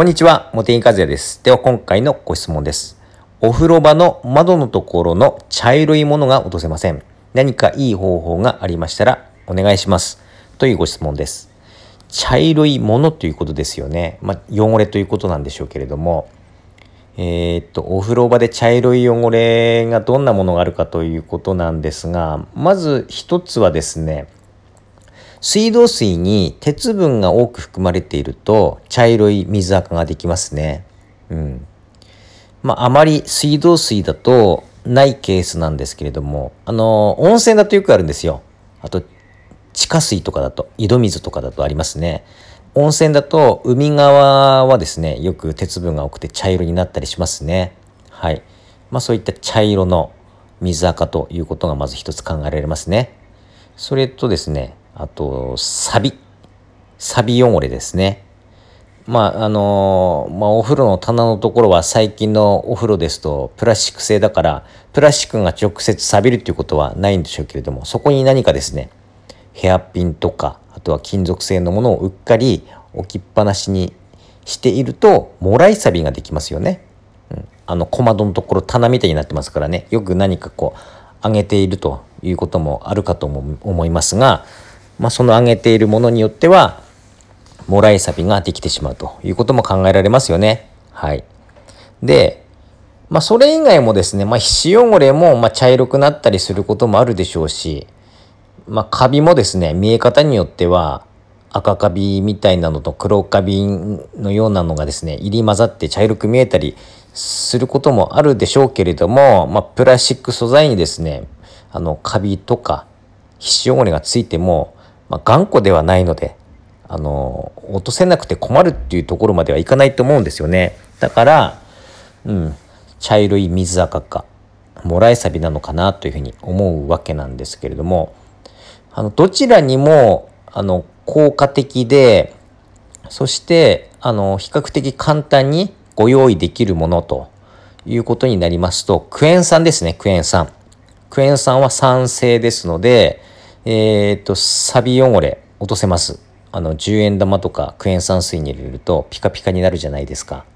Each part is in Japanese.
こんにちは、茂木和也です。では今回のご質問です。お風呂場の窓のところの茶色いものが落とせません。何かいい方法がありましたらお願いします。というご質問です。茶色いものということですよね。まあ、汚れということなんでしょうけれども、えーっと、お風呂場で茶色い汚れがどんなものがあるかということなんですが、まず一つはですね、水道水に鉄分が多く含まれていると茶色い水垢ができますね。うん。まあ、あまり水道水だとないケースなんですけれども、あの、温泉だとよくあるんですよ。あと、地下水とかだと、井戸水とかだとありますね。温泉だと海側はですね、よく鉄分が多くて茶色になったりしますね。はい。まあそういった茶色の水垢ということがまず一つ考えられますね。それとですね、あと、サビ。サビ汚れですね。まあ、あのまあ、お風呂の棚のところは最近のお風呂ですとプラスチック製だから、プラスチックが直接錆びるっていうことはないんでしょうけれども、そこに何かですね、ヘアピンとか、あとは金属製のものをうっかり置きっぱなしにしていると、もらい錆ができますよね。うん、あの小窓のところ棚みたいになってますからね、よく何かこう、上げているということもあるかと思いますが、まあ、その上げているものによっては、もらい錆ができてしまうということも考えられますよね。はい。で、まあ、それ以外もですね、まあ、皮脂汚れも、ま茶色くなったりすることもあるでしょうし、まあ、カビもですね、見え方によっては、赤カビみたいなのと黒カビのようなのがですね、入り混ざって茶色く見えたりすることもあるでしょうけれども、まあ、プラスチック素材にですね、あの、カビとか皮脂汚れがついても、まあ、頑固ではないので、あの、落とせなくて困るっていうところまではいかないと思うんですよね。だから、うん、茶色い水垢か、もらい錆なのかなというふうに思うわけなんですけれども、あの、どちらにも、あの、効果的で、そして、あの、比較的簡単にご用意できるものということになりますと、クエン酸ですね、クエン酸。クエン酸は酸性ですので、えっ、と、サビ汚れ落とせます。あの、10円玉とかクエン酸水に入れるとピカピカになるじゃないですか。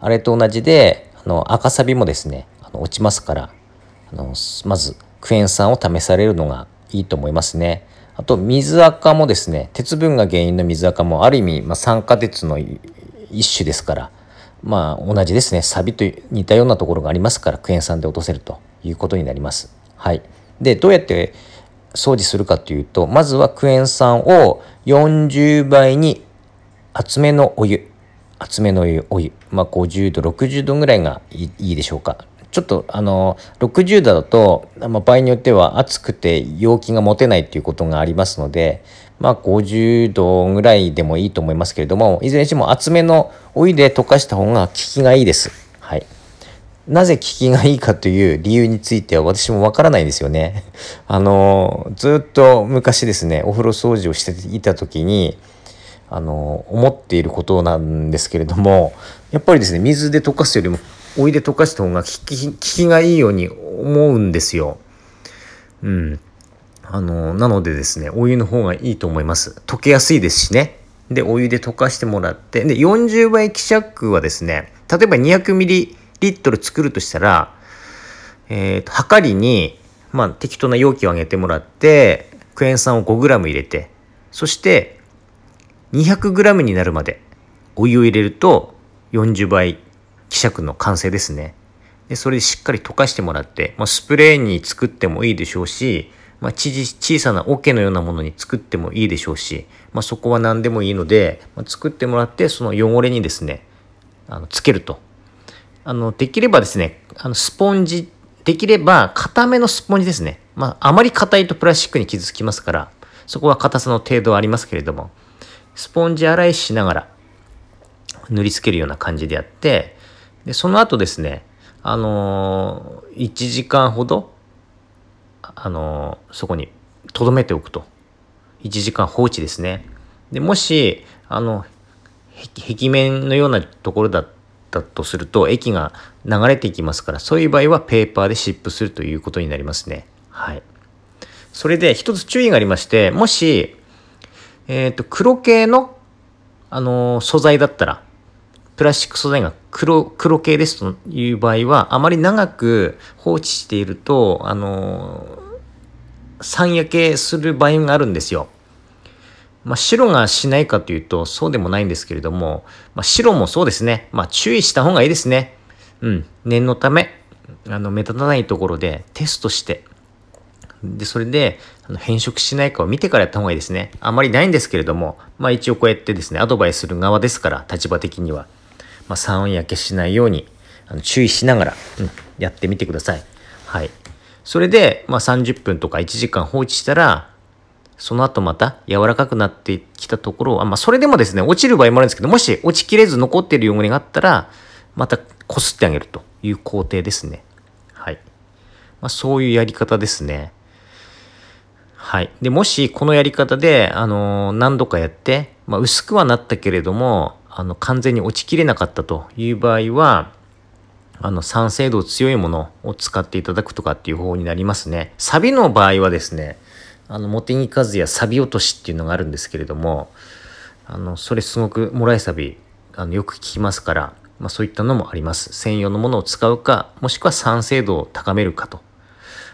あれと同じで、あの、赤サビもですね、あの落ちますから、あの、まずクエン酸を試されるのがいいと思いますね。あと、水垢もですね、鉄分が原因の水垢もある意味、まあ、酸化鉄の一種ですから、まあ、同じですね、サビと似たようなところがありますから、クエン酸で落とせるということになります。はい。で、どうやって掃除するかというと、まずはクエン酸を40倍に厚めのお湯、厚めのお湯、まあ、50度、60度ぐらいがいいでしょうか。ちょっとあの60度だと、まあ、場合によっては熱くて陽気が持てないっていうことがありますので、まあ、50度ぐらいでもいいと思いますけれどもいずれにしても厚めのお湯で溶かした方が効きがいいです。はい、なぜ効きがいいかという理由については私もわからないんですよね。あのずっと昔ですねお風呂掃除をしていた時にあの思っていることなんですけれどもやっぱりですね水で溶かすよりもお湯で溶かした方が効き効きがいいように思うんですよ。うん。あの、なのでですね、お湯の方がいいと思います。溶けやすいですしね。で、お湯で溶かしてもらって、で、40倍希釈はですね、例えば200ミリ 200ml 作るとしたら、えー、と、はかりに、まあ、適当な容器をあげてもらって、クエン酸を 5g 入れて、そして、200g になるまでお湯を入れると40倍希釈の完成ですね。で、それでしっかり溶かしてもらって、まあ、スプレーに作ってもいいでしょうし、まあ、小さな桶のようなものに作ってもいいでしょうし、まあ、そこは何でもいいので、まあ、作ってもらって、その汚れにですね、あの、つけると。あの、できればですね、あの、スポンジ、できれば、固めのスポンジですね。まあ、あまり硬いとプラスチックに傷つきますから、そこは硬さの程度はありますけれども、スポンジ洗いしながら、塗りつけるような感じでやって、で、その後ですね、あのー、1時間ほど、あのー、そこに留めておくと。1時間放置ですね。で、もし、あの、壁面のようなところだったとすると、液が流れていきますから、そういう場合はペーパーで湿布するということになりますね。はい。それで、一つ注意がありまして、もし、えっ、ー、と、黒系の、あのー、素材だったら、プラスチック素材が黒、黒系ですという場合は、あまり長く放置していると、あのー、酸焼けする場合があるんですよ。まあ、白がしないかというと、そうでもないんですけれども、まあ、白もそうですね。まあ、注意した方がいいですね。うん。念のため、あの、目立たないところでテストして、で、それで、あの変色しないかを見てからやった方がいいですね。あまりないんですけれども、まあ一応こうやってですね、アドバイスする側ですから、立場的には。まあ、酸焼けしないように、あの注意しながら、うん、やってみてください。はい。それで、まあ30分とか1時間放置したら、その後また柔らかくなってきたところは、まあそれでもですね、落ちる場合もあるんですけど、もし落ちきれず残っている汚れがあったら、またこすってあげるという工程ですね。はい。まあそういうやり方ですね。はい。で、もしこのやり方で、あのー、何度かやって、まあ薄くはなったけれども、あの、完全に落ちきれなかったという場合は、あの、酸性度強いものを使っていただくとかっていう方法になりますね。サビの場合はですね、あの、茂木和也サビ落としっていうのがあるんですけれども、あの、それすごくもらいサビ、あの、よく聞きますから、まあそういったのもあります。専用のものを使うか、もしくは酸性度を高めるかと。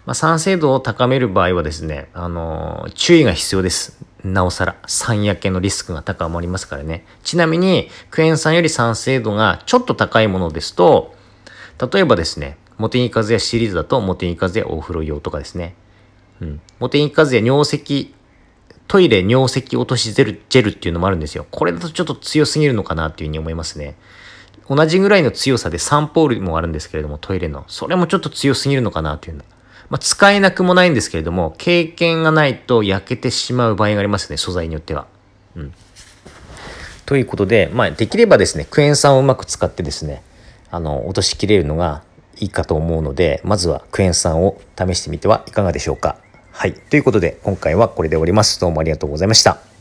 まあ酸性度を高める場合はですね、あの、注意が必要です。なおさら、酸焼けのリスクが高まりますからね。ちなみに、クエン酸より酸性度がちょっと高いものですと、例えばですね、モテニカズヤシリーズだと、モテニカズヤお風呂用とかですね。うん。モテニカズヤ尿石、トイレ尿石落としジェルジェルっていうのもあるんですよ。これだとちょっと強すぎるのかなっていうふうに思いますね。同じぐらいの強さでサンポールもあるんですけれども、トイレの。それもちょっと強すぎるのかなっていう。まあ、使えなくもないんですけれども、経験がないと焼けてしまう場合がありますね、素材によっては。うん。ということで、まあ、できればですね、クエン酸をうまく使ってですね、あの、落としきれるのがいいかと思うので、まずはクエン酸を試してみてはいかがでしょうか。はい。ということで、今回はこれで終わります。どうもありがとうございました。